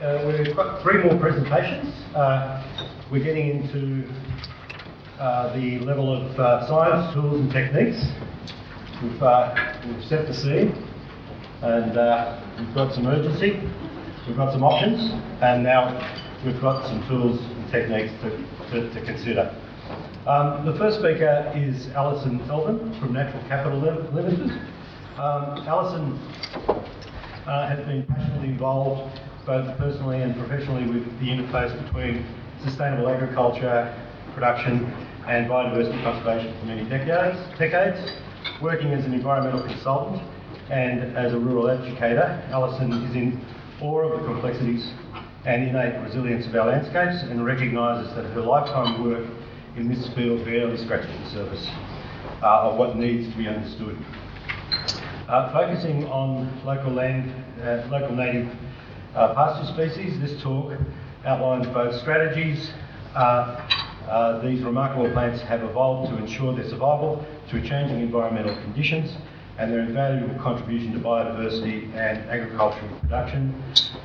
Uh, we've got three more presentations. Uh, we're getting into uh, the level of uh, science, tools and techniques. We've, uh, we've set the scene and uh, we've got some urgency, we've got some options, and now we've got some tools and techniques to, to, to consider. Um, the first speaker is Alison Elvin from Natural Capital Limited. Um, Alison uh, has been passionately involved both personally and professionally with the interface between sustainable agriculture, production and biodiversity conservation for many decades, decades. Working as an environmental consultant and as a rural educator, Alison is in awe of the complexities and innate resilience of our landscapes and recognises that her lifetime work in this field barely scratches the surface uh, of what needs to be understood. Uh, focusing on local land, uh, local native uh, pasture species, this talk outlines both strategies uh, uh, these remarkable plants have evolved to ensure their survival through changing environmental conditions and their invaluable contribution to biodiversity and agricultural production.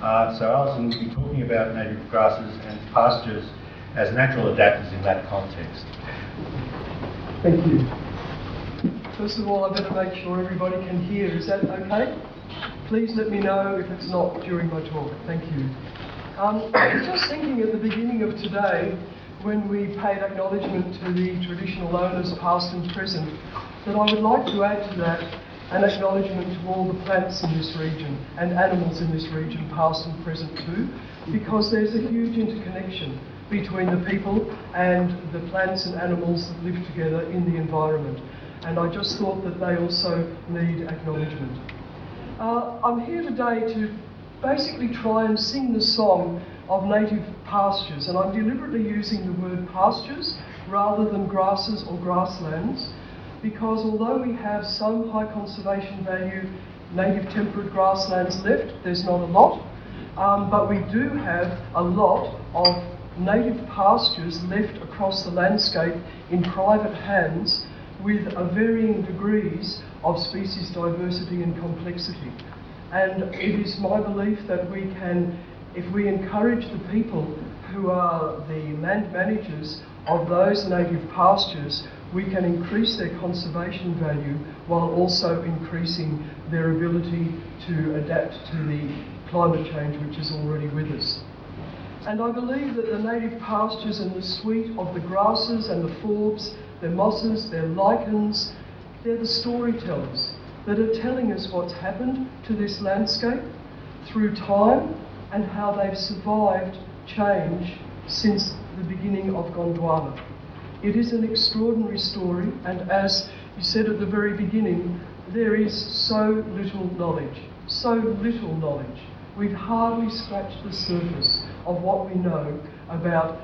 Uh, so Alison will be talking about native grasses and pastures as natural adapters in that context. Thank you. First of all, I better make sure everybody can hear. Is that okay? Please let me know if it's not during my talk. Thank you. Um, I was just thinking at the beginning of today, when we paid acknowledgement to the traditional owners, past and present, that I would like to add to that an acknowledgement to all the plants in this region and animals in this region, past and present too, because there's a huge interconnection between the people and the plants and animals that live together in the environment. And I just thought that they also need acknowledgement. Uh, I'm here today to basically try and sing the song of native pastures, and I'm deliberately using the word pastures rather than grasses or grasslands because although we have some high conservation value native temperate grasslands left, there's not a lot, um, but we do have a lot of native pastures left across the landscape in private hands with varying degrees of species diversity and complexity. And it is my belief that we can, if we encourage the people who are the land managers of those native pastures, we can increase their conservation value while also increasing their ability to adapt to the climate change which is already with us. And I believe that the native pastures and the suite of the grasses and the forbs, their mosses, their lichens, they're the storytellers that are telling us what's happened to this landscape through time and how they've survived change since the beginning of Gondwana. It is an extraordinary story, and as you said at the very beginning, there is so little knowledge, so little knowledge. We've hardly scratched the surface of what we know about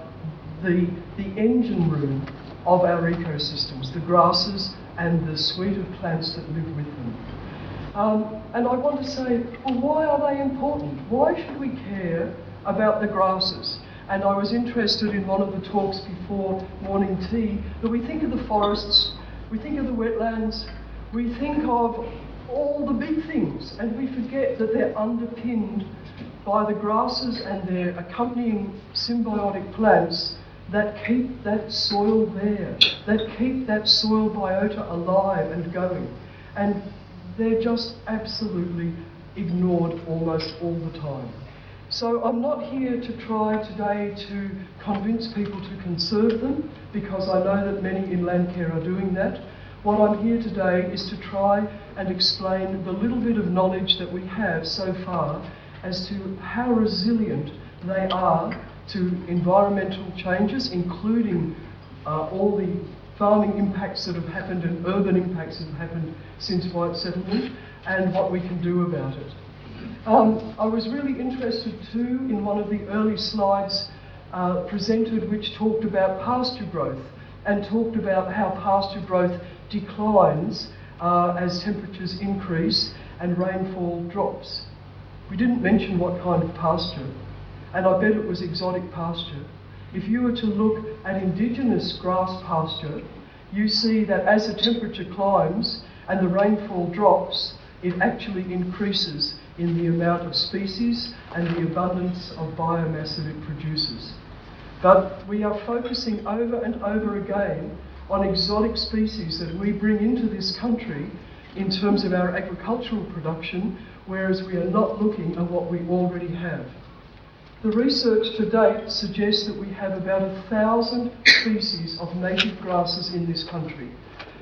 the, the engine room of our ecosystems, the grasses and the suite of plants that live with them. Um, and I want to say, well, why are they important? Why should we care about the grasses? And I was interested in one of the talks before morning tea that we think of the forests, we think of the wetlands, we think of all the big things, and we forget that they're underpinned by the grasses and their accompanying symbiotic plants that keep that soil there, that keep that soil biota alive and going. And they're just absolutely ignored almost all the time. So I'm not here to try today to convince people to conserve them because I know that many in Landcare are doing that. What I'm here today is to try and explain the little bit of knowledge that we have so far as to how resilient they are to environmental changes, including uh, all the farming impacts that have happened and urban impacts that have happened since white settlement, and what we can do about it. Um, I was really interested too in one of the early slides uh, presented, which talked about pasture growth and talked about how pasture growth declines uh, as temperatures increase and rainfall drops. We didn't mention what kind of pasture, and I bet it was exotic pasture. If you were to look at indigenous grass pasture, you see that as the temperature climbs and the rainfall drops, it actually increases in the amount of species and the abundance of biomass that it produces. But we are focusing over and over again on exotic species that we bring into this country in terms of our agricultural production, whereas we are not looking at what we already have. The research to date suggests that we have about a thousand species of native grasses in this country,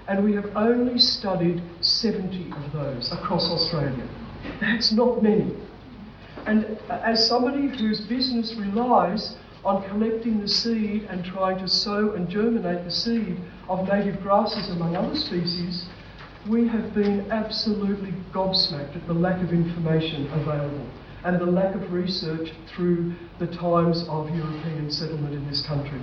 and we have only studied 70 of those across Australia. That's not many. And as somebody whose business relies on collecting the seed and trying to sow and germinate the seed of native grasses among other species, we have been absolutely gobsmacked at the lack of information available and the lack of research through the times of European settlement in this country.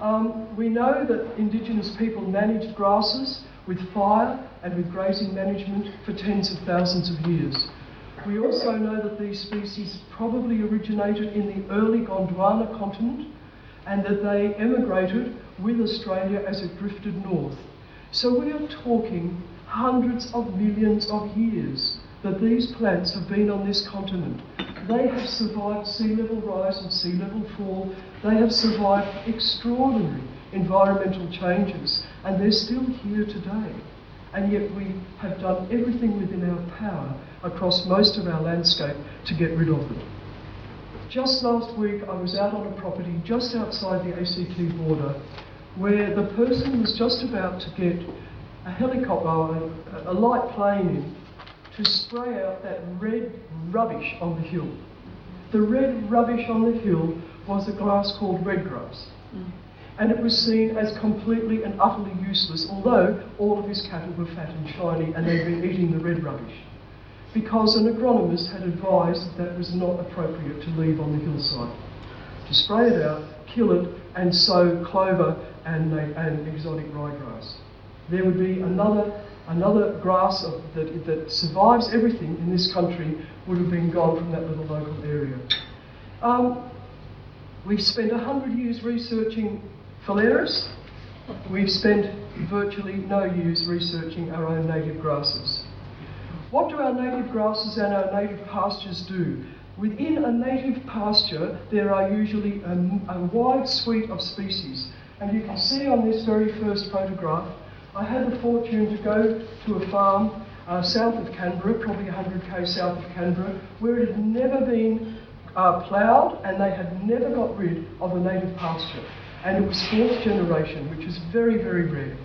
Um, we know that Indigenous people managed grasses with fire and with grazing management for tens of thousands of years. We also know that these species probably originated in the early Gondwana continent and that they emigrated with Australia as it drifted north. So we are talking hundreds of millions of years that these plants have been on this continent. They have survived sea level rise and sea level fall. They have survived extraordinary environmental changes and they're still here today and yet we have done everything within our power across most of our landscape to get rid of them. Just last week, I was out on a property just outside the ACT border where the person was just about to get a helicopter, a, a light plane in, to spray out that red rubbish on the hill. The red rubbish on the hill was a grass called red grass. Mm and it was seen as completely and utterly useless, although all of his cattle were fat and shiny and they'd been eating the red rubbish. Because an agronomist had advised that that was not appropriate to leave on the hillside. To spray it out, kill it, and sow clover and, and exotic ryegrass. There would be another, another grass of, that, that survives everything in this country would have been gone from that little local area. Um, we've spent 100 years researching Phalaris, we've spent virtually no years researching our own native grasses. What do our native grasses and our native pastures do? Within a native pasture, there are usually a, a wide suite of species. And you can see on this very first photograph, I had the fortune to go to a farm uh, south of Canberra, probably 100k south of Canberra, where it had never been uh, ploughed and they had never got rid of the native pasture and it was fourth generation, which is very, very rare.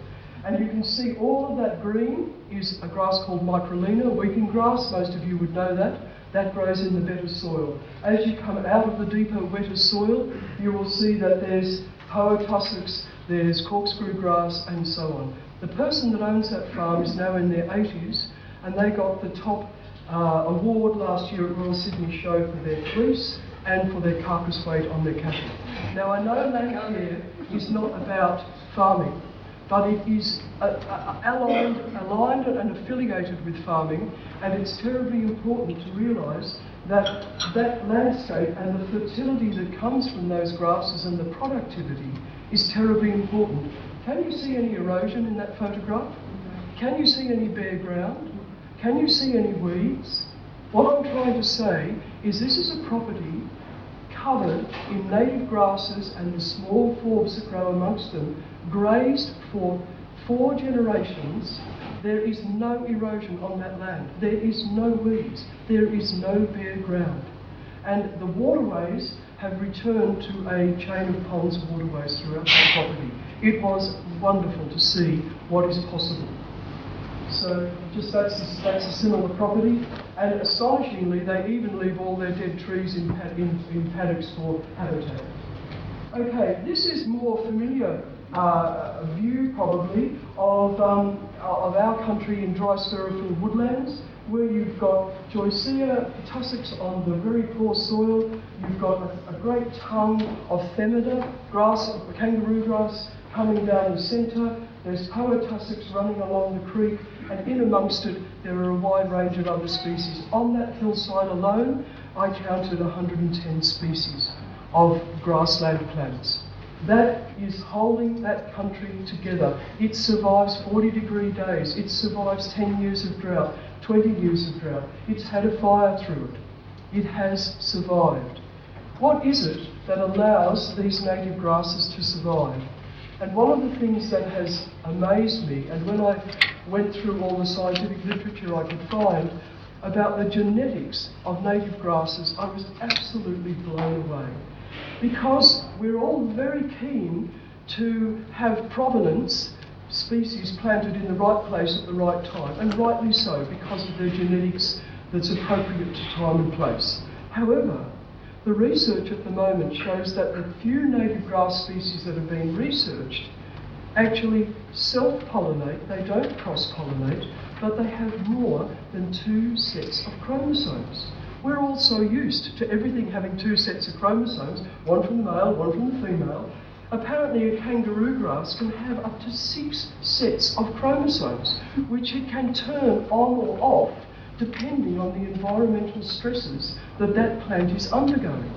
And you can see all of that green is a grass called Microlaena, weeping grass, most of you would know that. That grows in the better soil. As you come out of the deeper, wetter soil, you will see that there's poa tussocks, there's corkscrew grass, and so on. The person that owns that farm is now in their 80s, and they got the top uh, award last year at Royal Sydney Show for their fleece and for their carcass weight on their cattle. Now, I know land care is not about farming, but it is uh, uh, aligned, aligned and affiliated with farming, and it's terribly important to realise that that landscape and the fertility that comes from those grasses and the productivity is terribly important. Can you see any erosion in that photograph? Can you see any bare ground? Can you see any weeds? What I'm trying to say is this is a property covered in native grasses and the small forbs that grow amongst them, grazed for four generations, there is no erosion on that land. There is no weeds. There is no bare ground. And the waterways have returned to a chain of ponds and waterways throughout the property. It was wonderful to see what is possible. So just that's a, that's a similar property. And astonishingly, they even leave all their dead trees in, in, in paddocks for habitat. Okay, this is more familiar uh, view probably of, um, of our country in dry sclerophyll woodlands where you've got Joycea tussocks on the very poor soil, you've got a, a great tongue of Themeda, grass, kangaroo grass coming down the centre, there's poa tussocks running along the creek, and in amongst it, there are a wide range of other species. On that hillside alone, I counted 110 species of grassland plants. that is holding that country together. It survives 40 degree days, it survives 10 years of drought, 20 years of drought. It's had a fire through it. It has survived. What is it that allows these native grasses to survive? And one of the things that has amazed me, and when I went through all the scientific literature I could find about the genetics of native grasses, I was absolutely blown away. Because we're all very keen to have provenance, species planted in the right place at the right time, and rightly so, because of their genetics that's appropriate to time and place. However, the research at the moment shows that the few native grass species that have been researched actually self pollinate, they don't cross pollinate, but they have more than two sets of chromosomes. We're all so used to everything having two sets of chromosomes, one from the male, one from the female. Apparently, a kangaroo grass can have up to six sets of chromosomes, which it can turn on or off depending on the environmental stresses that that plant is undergoing.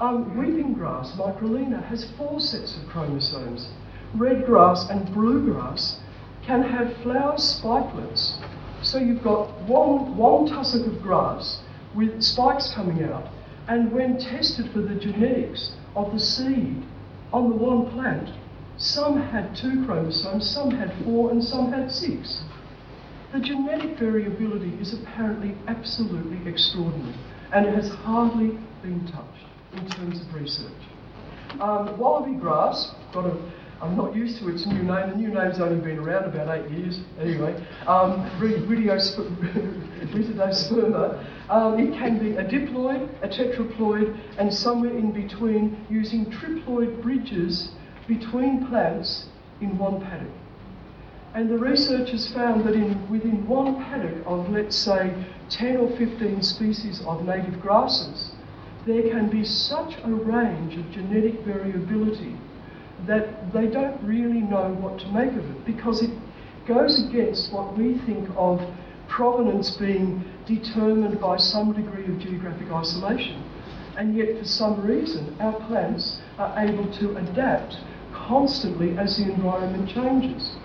Um, weeping grass, Microlaena, has four sets of chromosomes. Red grass and blue grass can have flower spikelets. So you've got one, one tussock of grass with spikes coming out, and when tested for the genetics of the seed on the one plant, some had two chromosomes, some had four, and some had six. The genetic variability is apparently absolutely extraordinary and it has hardly been touched in terms of research. Um, wallaby grass, got a, I'm not used to its new name. The new name's only been around about eight years. Anyway, um, Um, it can be a diploid, a tetraploid, and somewhere in between, using triploid bridges between plants in one paddock. And the researchers found that in, within one paddock of, let's say, 10 or 15 species of native grasses, there can be such a range of genetic variability that they don't really know what to make of it because it goes against what we think of provenance being determined by some degree of geographic isolation. And yet, for some reason, our plants are able to adapt constantly as the environment changes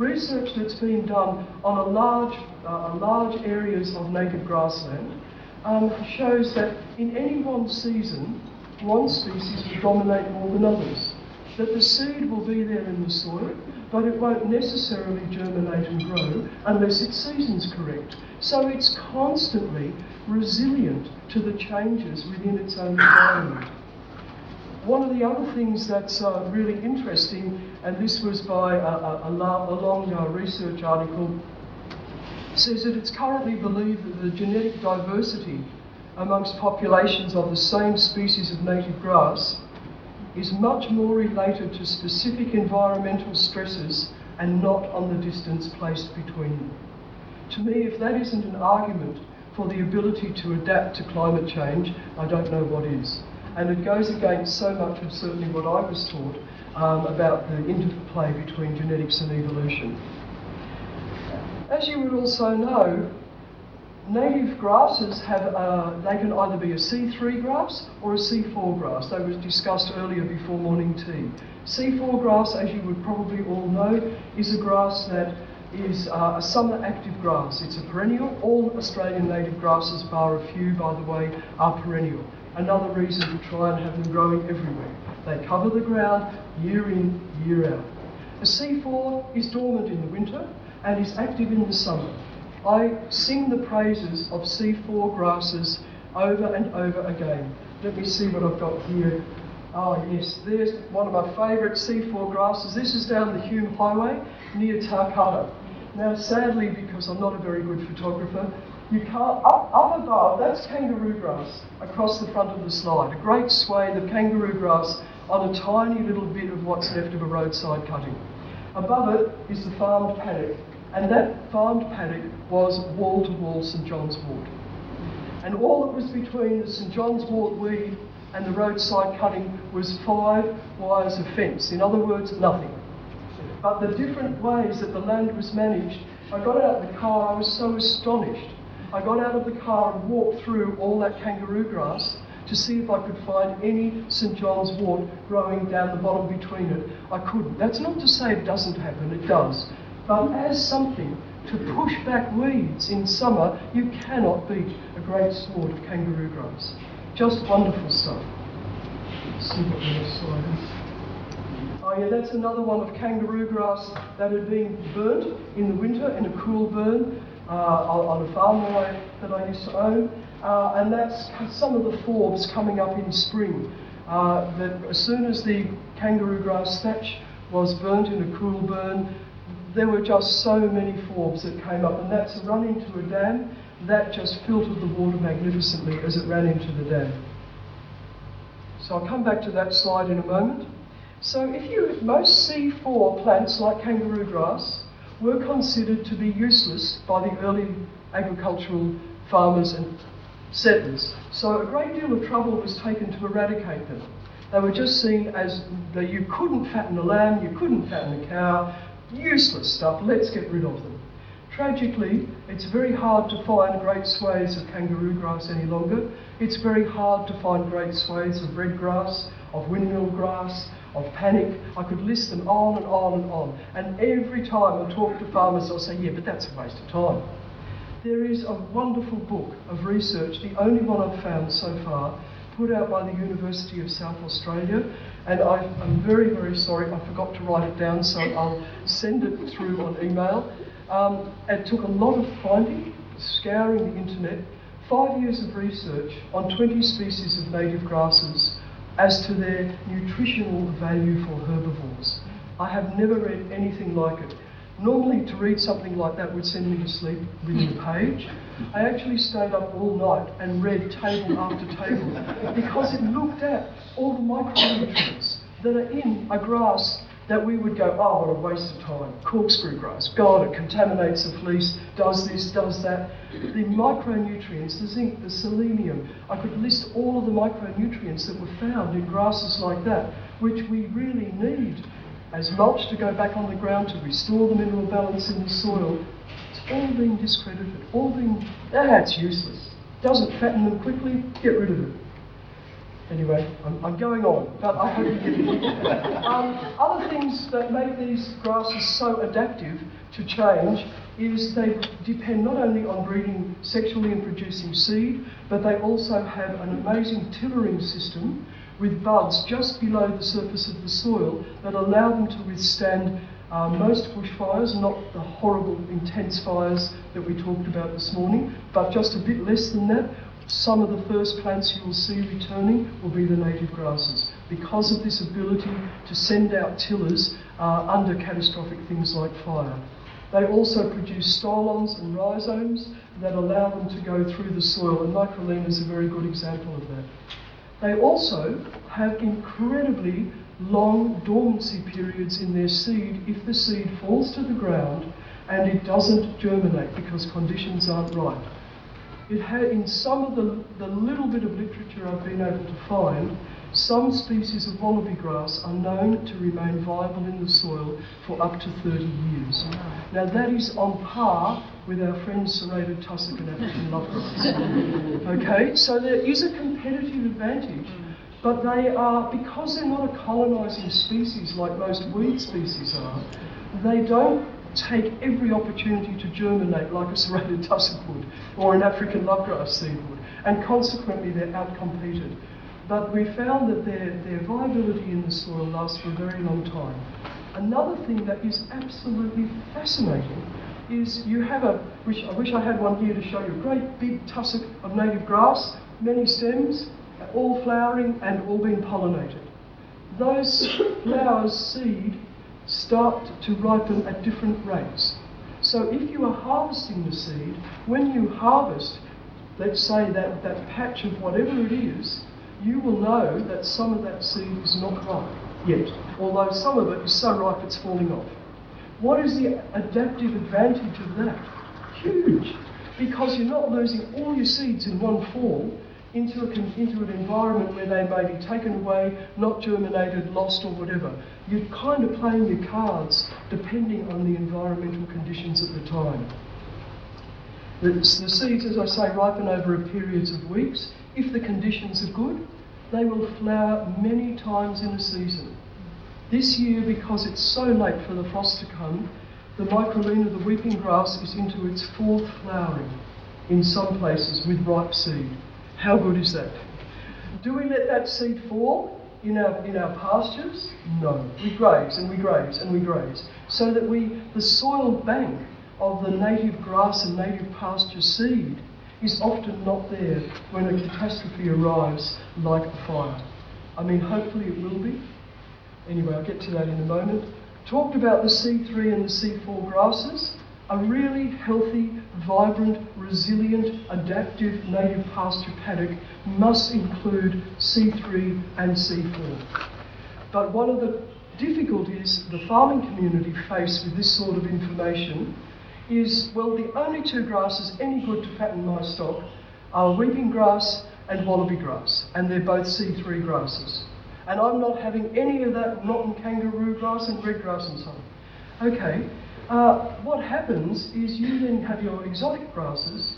research that's been done on a large, uh, large areas of native grassland um, shows that in any one season, one species will dominate more than others. That the seed will be there in the soil, but it won't necessarily germinate and grow unless its season's correct. So it's constantly resilient to the changes within its own environment. One of the other things that's uh, really interesting, and this was by a, a, a long uh, research article, says that it's currently believed that the genetic diversity amongst populations of the same species of native grass is much more related to specific environmental stresses and not on the distance placed between them. To me, if that isn't an argument for the ability to adapt to climate change, I don't know what is. And it goes against so much of certainly what I was taught um, about the interplay between genetics and evolution. As you would also know, native grasses have, uh, they can either be a C3 grass or a C4 grass. They were discussed earlier before morning tea. C4 grass, as you would probably all know, is a grass that is uh, a summer active grass. It's a perennial. All Australian native grasses, bar a few, by the way, are perennial another reason to try and have them growing everywhere. They cover the ground year in, year out. A C4 is dormant in the winter and is active in the summer. I sing the praises of C4 grasses over and over again. Let me see what I've got here. Oh, yes, there's one of my favourite C4 grasses. This is down the Hume Highway near Tarcutta. Now, sadly, because I'm not a very good photographer, you can't, up, up above, that's kangaroo grass across the front of the slide. A great swathe of kangaroo grass on a tiny little bit of what's left of a roadside cutting. Above it is the farmed paddock, and that farmed paddock was wall to wall St John's wort. And all that was between the St John's wort weed and the roadside cutting was five wires of fence. In other words, nothing. But the different ways that the land was managed, I got out of the car, I was so astonished I got out of the car and walked through all that kangaroo grass to see if I could find any St John's wort growing down the bottom between it. I couldn't. That's not to say it doesn't happen, it does. But as something to push back weeds in summer, you cannot beat a great sward of kangaroo grass. Just wonderful stuff. Let's see what the slide is. Oh yeah, that's another one of kangaroo grass that had been burnt in the winter in a cool burn uh, on a farm that I, that I used to own. Uh, and that's some of the forbs coming up in spring. Uh, that as soon as the kangaroo grass thatch was burnt in a cool burn, there were just so many forbs that came up, and that's run into a dam. That just filtered the water magnificently as it ran into the dam. So I'll come back to that slide in a moment. So if you most C4 plants like kangaroo grass were considered to be useless by the early agricultural farmers and settlers. So a great deal of trouble was taken to eradicate them. They were just seen as that you couldn't fatten a lamb, you couldn't fatten a cow, useless stuff, let's get rid of them. Tragically, it's very hard to find great swathes of kangaroo grass any longer. It's very hard to find great swathes of red grass, of windmill grass, of panic. I could list them on and on and on. And every time I talk to farmers, they'll say, yeah, but that's a waste of time. There is a wonderful book of research, the only one I've found so far, put out by the University of South Australia. And I, am very, very sorry, I forgot to write it down, so I'll send it through on email. Um, it took a lot of finding, scouring the internet, five years of research on 20 species of native grasses as to their nutritional value for herbivores. I have never read anything like it. Normally, to read something like that would send me to sleep within a page. I actually stayed up all night and read table after table because it looked at all the micronutrients that are in a grass that we would go, oh, what a waste of time. Corkscrew grass, God, it contaminates the fleece, does this, does that. The micronutrients, the zinc, the selenium, I could list all of the micronutrients that were found in grasses like that, which we really need as mulch to go back on the ground to restore the mineral balance in the soil, it's all being discredited, all being, that's useless. Doesn't fatten them quickly, get rid of it. Anyway, I'm, I'm going on, but I hope you um, other things that make these grasses so adaptive to change is they depend not only on breeding sexually and producing seed, but they also have an amazing tillering system with buds just below the surface of the soil that allow them to withstand uh, most bushfires, not the horrible intense fires that we talked about this morning, but just a bit less than that. Some of the first plants you will see returning will be the native grasses because of this ability to send out tillers uh, under catastrophic things like fire. They also produce stolons and rhizomes that allow them to go through the soil, and microlaena is a very good example of that. They also have incredibly long dormancy periods in their seed if the seed falls to the ground and it doesn't germinate because conditions aren't right. It had, in some of the, the little bit of literature I've been able to find, some species of wallaby grass are known to remain viable in the soil for up to 30 years. Now that is on par with our friends serrated tussock and African lovegrass. okay, so there is a competitive advantage, but they are, because they're not a colonising species like most weed species are, they don't take every opportunity to germinate like a serrated tussock would or an African lovegrass seed would, and consequently they're outcompeted. But we found that their, their viability in the soil lasts for a very long time. Another thing that is absolutely fascinating is you have a, which I wish I had one here to show you, a great big tussock of native grass, many stems, all flowering and all being pollinated. Those flowers seed start to ripen at different rates. So if you are harvesting the seed, when you harvest, let's say that, that patch of whatever it is, you will know that some of that seed is not ripe yet, although some of it is so ripe it's falling off. What is the adaptive advantage of that? Huge, because you're not losing all your seeds in one fall into, a, into an environment where they may be taken away, not germinated, lost, or whatever. You're kind of playing your cards depending on the environmental conditions at the time. The, the seeds, as I say, ripen over periods of weeks. if the conditions are good, they will flower many times in a season. This year, because it's so late for the frost to come, the microlaena, the weeping grass, is into its fourth flowering in some places with ripe seed. How good is that? Do we let that seed fall in our, in our pastures? No. We graze and we graze and we graze. So that we, the soil bank of the native grass and native pasture seed is often not there when a catastrophe arrives like a fire. I mean, hopefully it will be. Anyway, I'll get to that in a moment. Talked about the C3 and the C4 grasses. A really healthy, vibrant, resilient, adaptive native pasture paddock must include C3 and C4. But one of the difficulties the farming community face with this sort of information is well, the only two grasses any good to fatten my stock are weeping grass and wallaby grass, and they're both C3 grasses. And I'm not having any of that rotten kangaroo grass and red grass and so on. Okay, uh, what happens is you then have your exotic grasses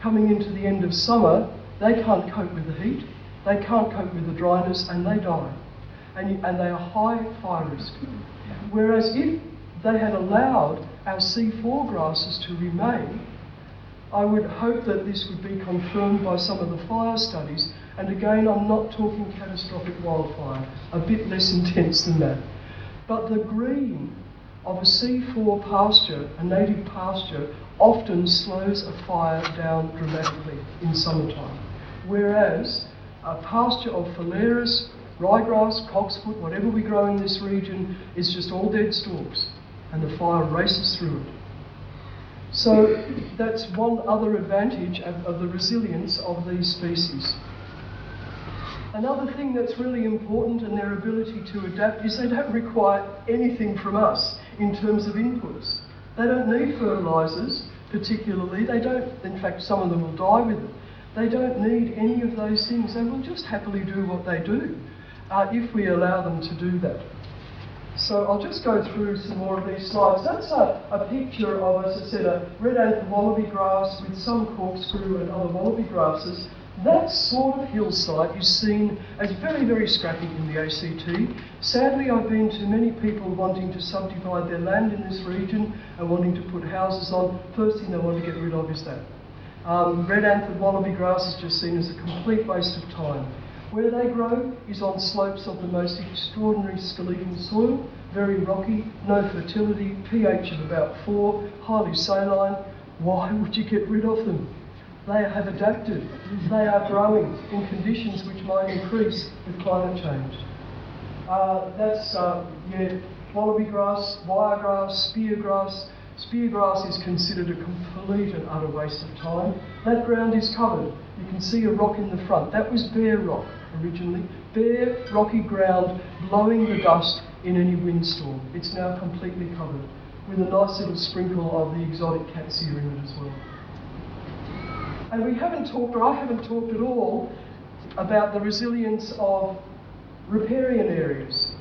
coming into the end of summer, they can't cope with the heat, they can't cope with the dryness, and they die. And, you, and they are high fire risk. Whereas if they had allowed our C4 grasses to remain, I would hope that this would be confirmed by some of the fire studies. And again, I'm not talking catastrophic wildfire, a bit less intense than that. But the green of a C4 pasture, a native pasture, often slows a fire down dramatically in summertime. Whereas a pasture of phalaris, ryegrass, cocksfoot, whatever we grow in this region, is just all dead stalks and the fire races through it. So that's one other advantage of, of, the resilience of these species. Another thing that's really important in their ability to adapt is they don't require anything from us in terms of inputs. They don't need fertilisers, particularly. They don't, in fact, some of them will die with it. They don't need any of those things. They will just happily do what they do uh, if we allow them to do that. So I'll just go through some more of these slides. That's a, a picture of, as I said, a red anther wallaby grass with some corkscrew and other wallaby grasses. That sort of hillside is seen as very, very scrappy in the ACT. Sadly, I've been to many people wanting to subdivide their land in this region and wanting to put houses on. First thing they want to get rid of is that. Um, red anther wallaby grass is just seen as a complete waste of time. Where they grow is on slopes of the most extraordinary skeletal soil, very rocky, no fertility, pH of about 4, highly saline. Why would you get rid of them? They have adapted. They are growing in conditions which might increase with climate change. Uh, that's, uh, yeah, wallaby grass, wiregrass, spear grass. Spear grass is considered a complete and utter waste of time. That ground is covered. You can see a rock in the front. That was bare rock originally. Bare, rocky ground, blowing the dust in any windstorm. It's now completely covered with a nice little sprinkle of the exotic cat's ear in it as well. And we haven't talked, or I haven't talked at all, about the resilience of riparian areas.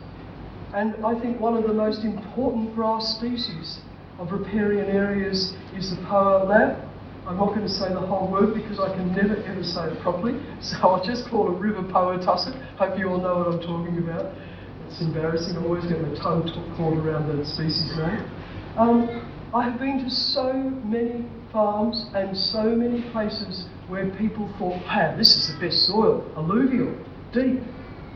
And I think one of the most important grass species of riparian areas is the Poa lab. I'm not going to say the whole word because I can never ever say it properly, so I'll just call it River Poa tussock. Hope you all know what I'm talking about. It's embarrassing, I always get my tongue caught around the species name. Um, I have been to so many farms and so many places where people thought, wow, this is the best soil, alluvial, deep,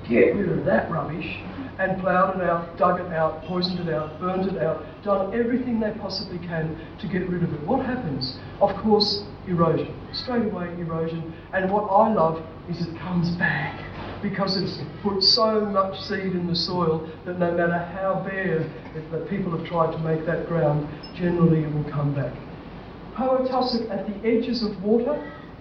get rid of that rubbish and ploughed it out, dug it out, poisoned it out, burned it out, done everything they possibly can to get rid of it. What happens? Of course, erosion. Straight away, erosion. And what I love is it comes back because it's put so much seed in the soil that no matter how bare that people have tried to make that ground, generally it will come back. Poa tussock at the edges of water,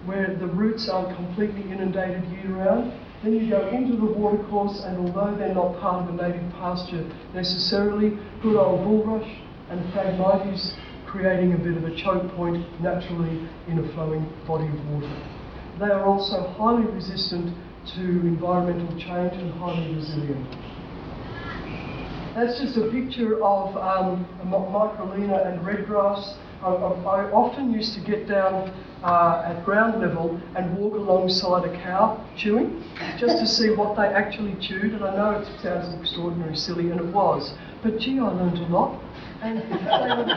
where the roots are completely inundated year round, then you go into the watercourse, and although they're not part of a native pasture necessarily, good old bulrush and Phragmites creating a bit of a choke point naturally in a flowing body of water. They are also highly resistant to environmental change and highly resilient. That's just a picture of um, microlaena and redgrass I, I, I often used to get down uh, at ground level and walk alongside a cow chewing, just to see what they actually chewed. And I know it sounds extraordinarily silly, and it was, but gee, I learned a lot. And they would,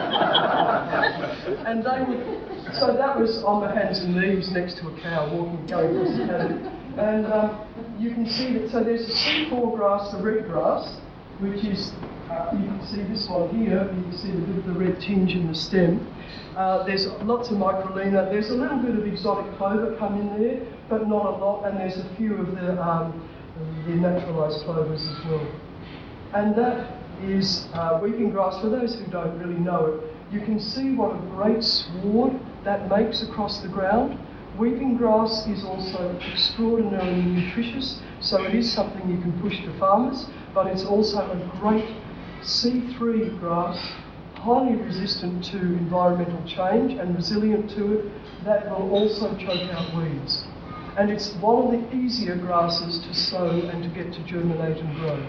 and they would, so that was on my hands and knees next to a cow walking, going across the. And um, you can see that, so there's a C4 grass, the red grass, which is, uh, you can see this one here, you can see the bit of the red tinge in the stem. Uh, there's lots of microlaena. There's a little bit of exotic clover come in there, but not a lot, and there's a few of the, um, the naturalised clovers as well. And that is uh, weeping grass. For those who don't really know it, you can see what a great sward that makes across the ground. Weeping grass is also extraordinarily nutritious, so it is something you can push to farmers, but it's also a great C3 grass, highly resistant to environmental change and resilient to it, that will also choke out weeds. And it's one of the easier grasses to sow and to get to germinate and grow.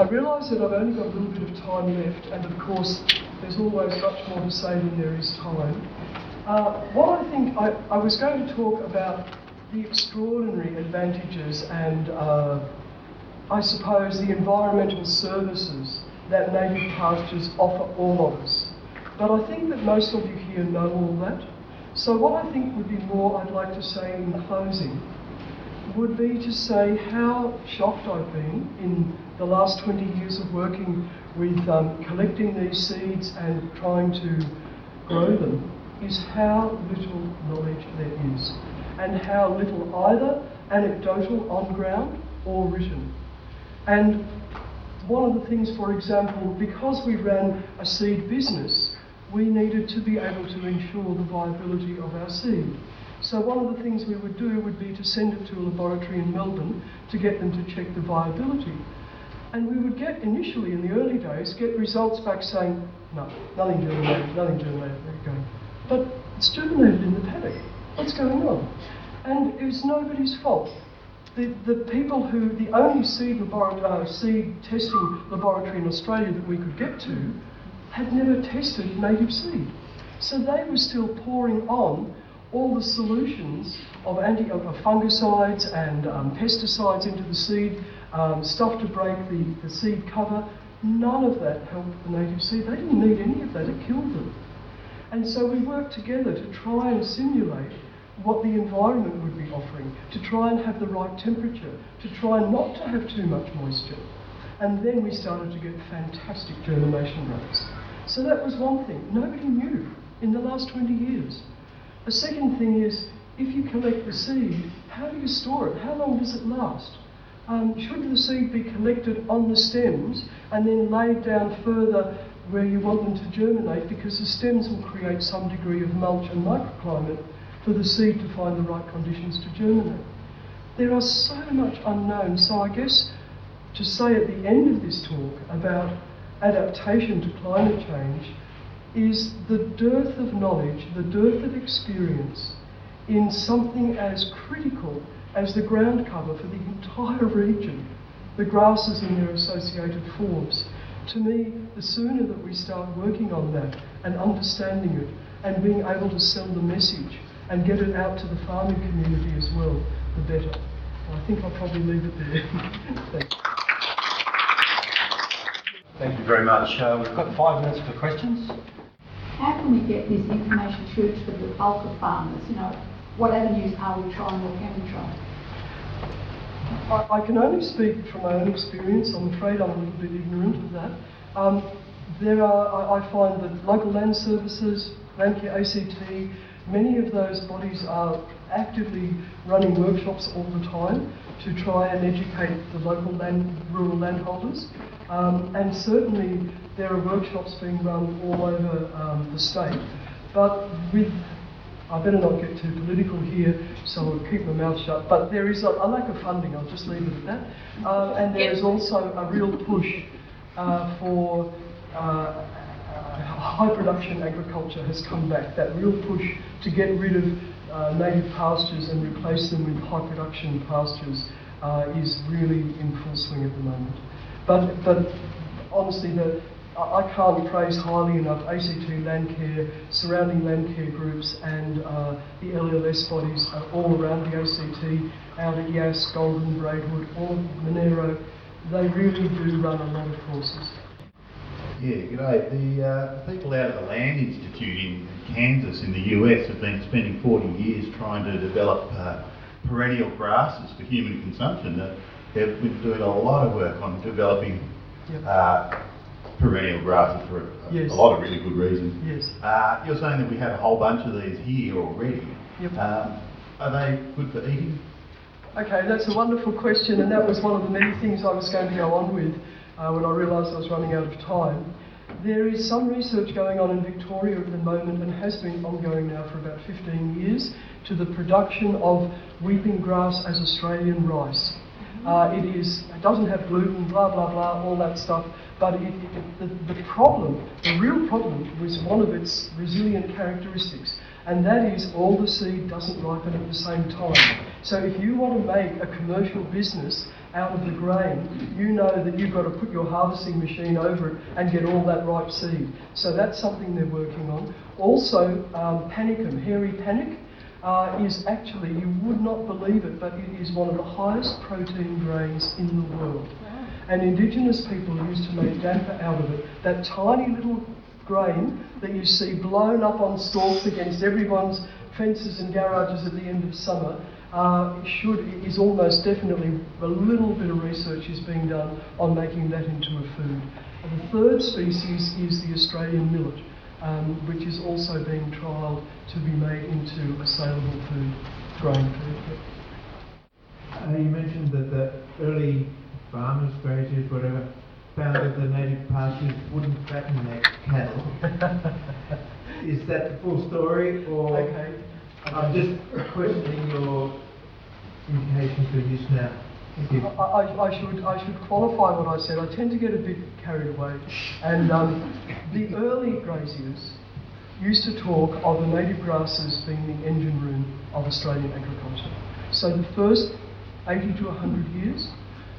I realise that I've only got a little bit of time left, and of course, there's always much more to say than there is time. Uh, what I think I, I, was going to talk about the extraordinary advantages and uh, I suppose the environmental services that native pastures offer all of us. But I think that most of you here know all that. So, what I think would be more I'd like to say in closing would be to say how shocked I've been in the last 20 years of working with um, collecting these seeds and trying to grow them is how little knowledge there is and how little either anecdotal on ground or written. And one of the things, for example, because we ran a seed business, we needed to be able to ensure the viability of our seed. So one of the things we would do would be to send it to a laboratory in Melbourne to get them to check the viability. And we would get initially in the early days get results back saying, no, nothing germinated, nothing germinated, there you go. But it's germinated in the paddock. What's going on? And it was nobody's fault. The, the people who, the only seed, laboratory, uh, seed testing laboratory in Australia that we could get to had never tested native seed. So they were still pouring on all the solutions of, anti, of fungicides and um, pesticides into the seed, um, stuff to break the, the seed cover. None of that helped the native seed. They didn't need any of that, it killed them. And so we worked together to try and simulate what the environment would be offering, to try and have the right temperature, to try not to have too much moisture. And then we started to get fantastic germination rates. So that was one thing. Nobody knew in the last 20 years. A second thing is, if you collect the seed, how do you store it? How long does it last? Um, should the seed be collected on the stems and then laid down further where you want them to germinate because the stems will create some degree of mulch and microclimate for the seed to find the right conditions to germinate. There are so much unknown, so I guess to say at the end of this talk about adaptation to climate change is the dearth of knowledge, the dearth of experience in something as critical as the ground cover for the entire region, the grasses and their associated forbs. To me, the sooner that we start working on that and understanding it and being able to sell the message and get it out to the farming community as well, the better. I think I'll probably leave it there. Thanks. Thank you very much. Uh, we've got five minutes for questions. How can we get this information through to the bulk of farmers? You know, what avenues are we trying or can we try? I, I can only speak from my own experience. I'm afraid I'm a little bit ignorant of that. Um, there are, I, I, find that local land services, Landcare ACT, many of those bodies are actively running workshops all the time to try and educate the local land, rural landholders. Um, and certainly there are workshops being run all over um, the state. But with, I better not get too political here, so I'll keep my mouth shut. But there is a, a lack of funding, I'll just leave it at that. Uh, and there is also a real push uh, for uh, uh, high production agriculture has come back. That real push to get rid of uh, native pastures and replace them with high production pastures uh, is really in full swing at the moment. But, but honestly, the, I can't praise highly enough ACT Landcare, surrounding Landcare groups, and uh, the LLS bodies uh, all around the ACT, out at Yass, Goulburn, Braidwood, all Monaro. They really do run a lot of courses. Yeah, g'day. The uh, people out of the Land Institute in Kansas in the US have been spending 40 years trying to develop uh, perennial grasses for human consumption. Uh, they've been doing a lot of work on developing Yep. Perennial grasses for a, Yes. a lot of really good reasons. Yes. Uh, you're saying that we have a whole bunch of these here already. Yep. Um, are they good for eating? Okay, that's a wonderful question, and that was one of the many things I was going to go on with uh, when I realised I was running out of time. There is some research going on in Victoria at the moment and has been ongoing now for about 15 years to the production of weeping grass as Australian rice. Uh, it is, it doesn't have gluten, blah, blah, blah, all that stuff, but it, it, the, the problem, the real problem, was one of its resilient characteristics, and that is all the seed doesn't ripen at the same time. So if you want to make a commercial business out of the grain, you know that you've got to put your harvesting machine over it and get all that ripe seed. So that's something they're working on. Also, um, panicum, hairy panic, uh, is actually, you would not believe it, but it is one of the highest protein grains in the world. And indigenous people used to make damper out of it. That tiny little grain that you see blown up on stalks against everyone's fences and garages at the end of summer uh, should is almost definitely a little bit of research is being done on making that into a food. And the third species is the Australian millet, um, which is also being trialled to be made into a saleable food, grain food. Uh, you mentioned that the early farmers, graziers, whatever, found that the native pastures wouldn't fatten their cattle. Is that the full story, or Okay. I'm just questioning your indication for use now? I, I, I should I should qualify what I said. I tend to get a bit carried away, and um, the early graziers used to talk of the native grasses being the engine room of Australian agriculture. So the first 80 to 100 years,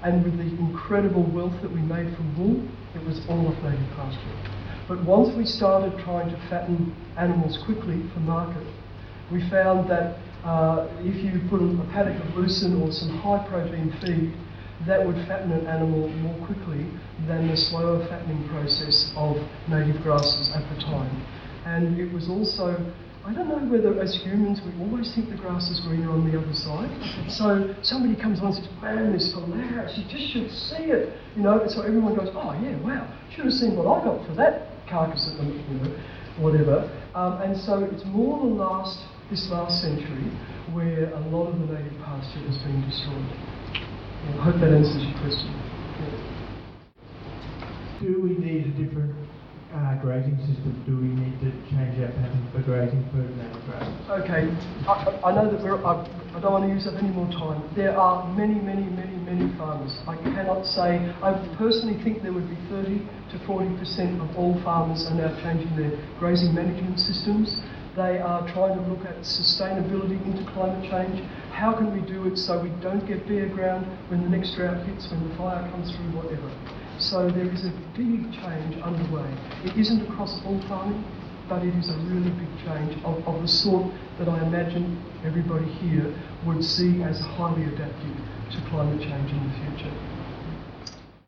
and with the incredible wealth that we made from wool, it was all of native pasture. But once we started trying to fatten animals quickly for market, we found that uh, if you put a paddock of lucerne or some high protein feed, that would fatten an animal more quickly than the slower fattening process of native grasses at the time. And it was also, I don't know whether as humans we always think the grass is greener on the other side. So somebody comes on and says, man, this is hilarious, you just should see it. You know, so everyone goes, oh yeah, wow, should have seen what I got for that carcass at the, you know, whatever. Um, and so it's more the last, this last century where a lot of the native pasture has been destroyed. Yeah, I hope that answers your question. Yeah. Do we need a different uh, grazing system? Do we need to change our pattern for grazing for native grass? Okay, I, I know that we're, I, I don't want to use up any more time. There are many, many, many, many farmers. I cannot say, I personally think there would be 30 to 40% of all farmers are now changing their grazing management systems. They are trying to look at sustainability into climate change. How can we do it so we don't get bare ground when the next drought hits, when the fire comes through, whatever. So there is a big change underway. It isn't across all farming, but it is a really big change of, of the sort that I imagine everybody here would see as highly adaptive to climate change in the future.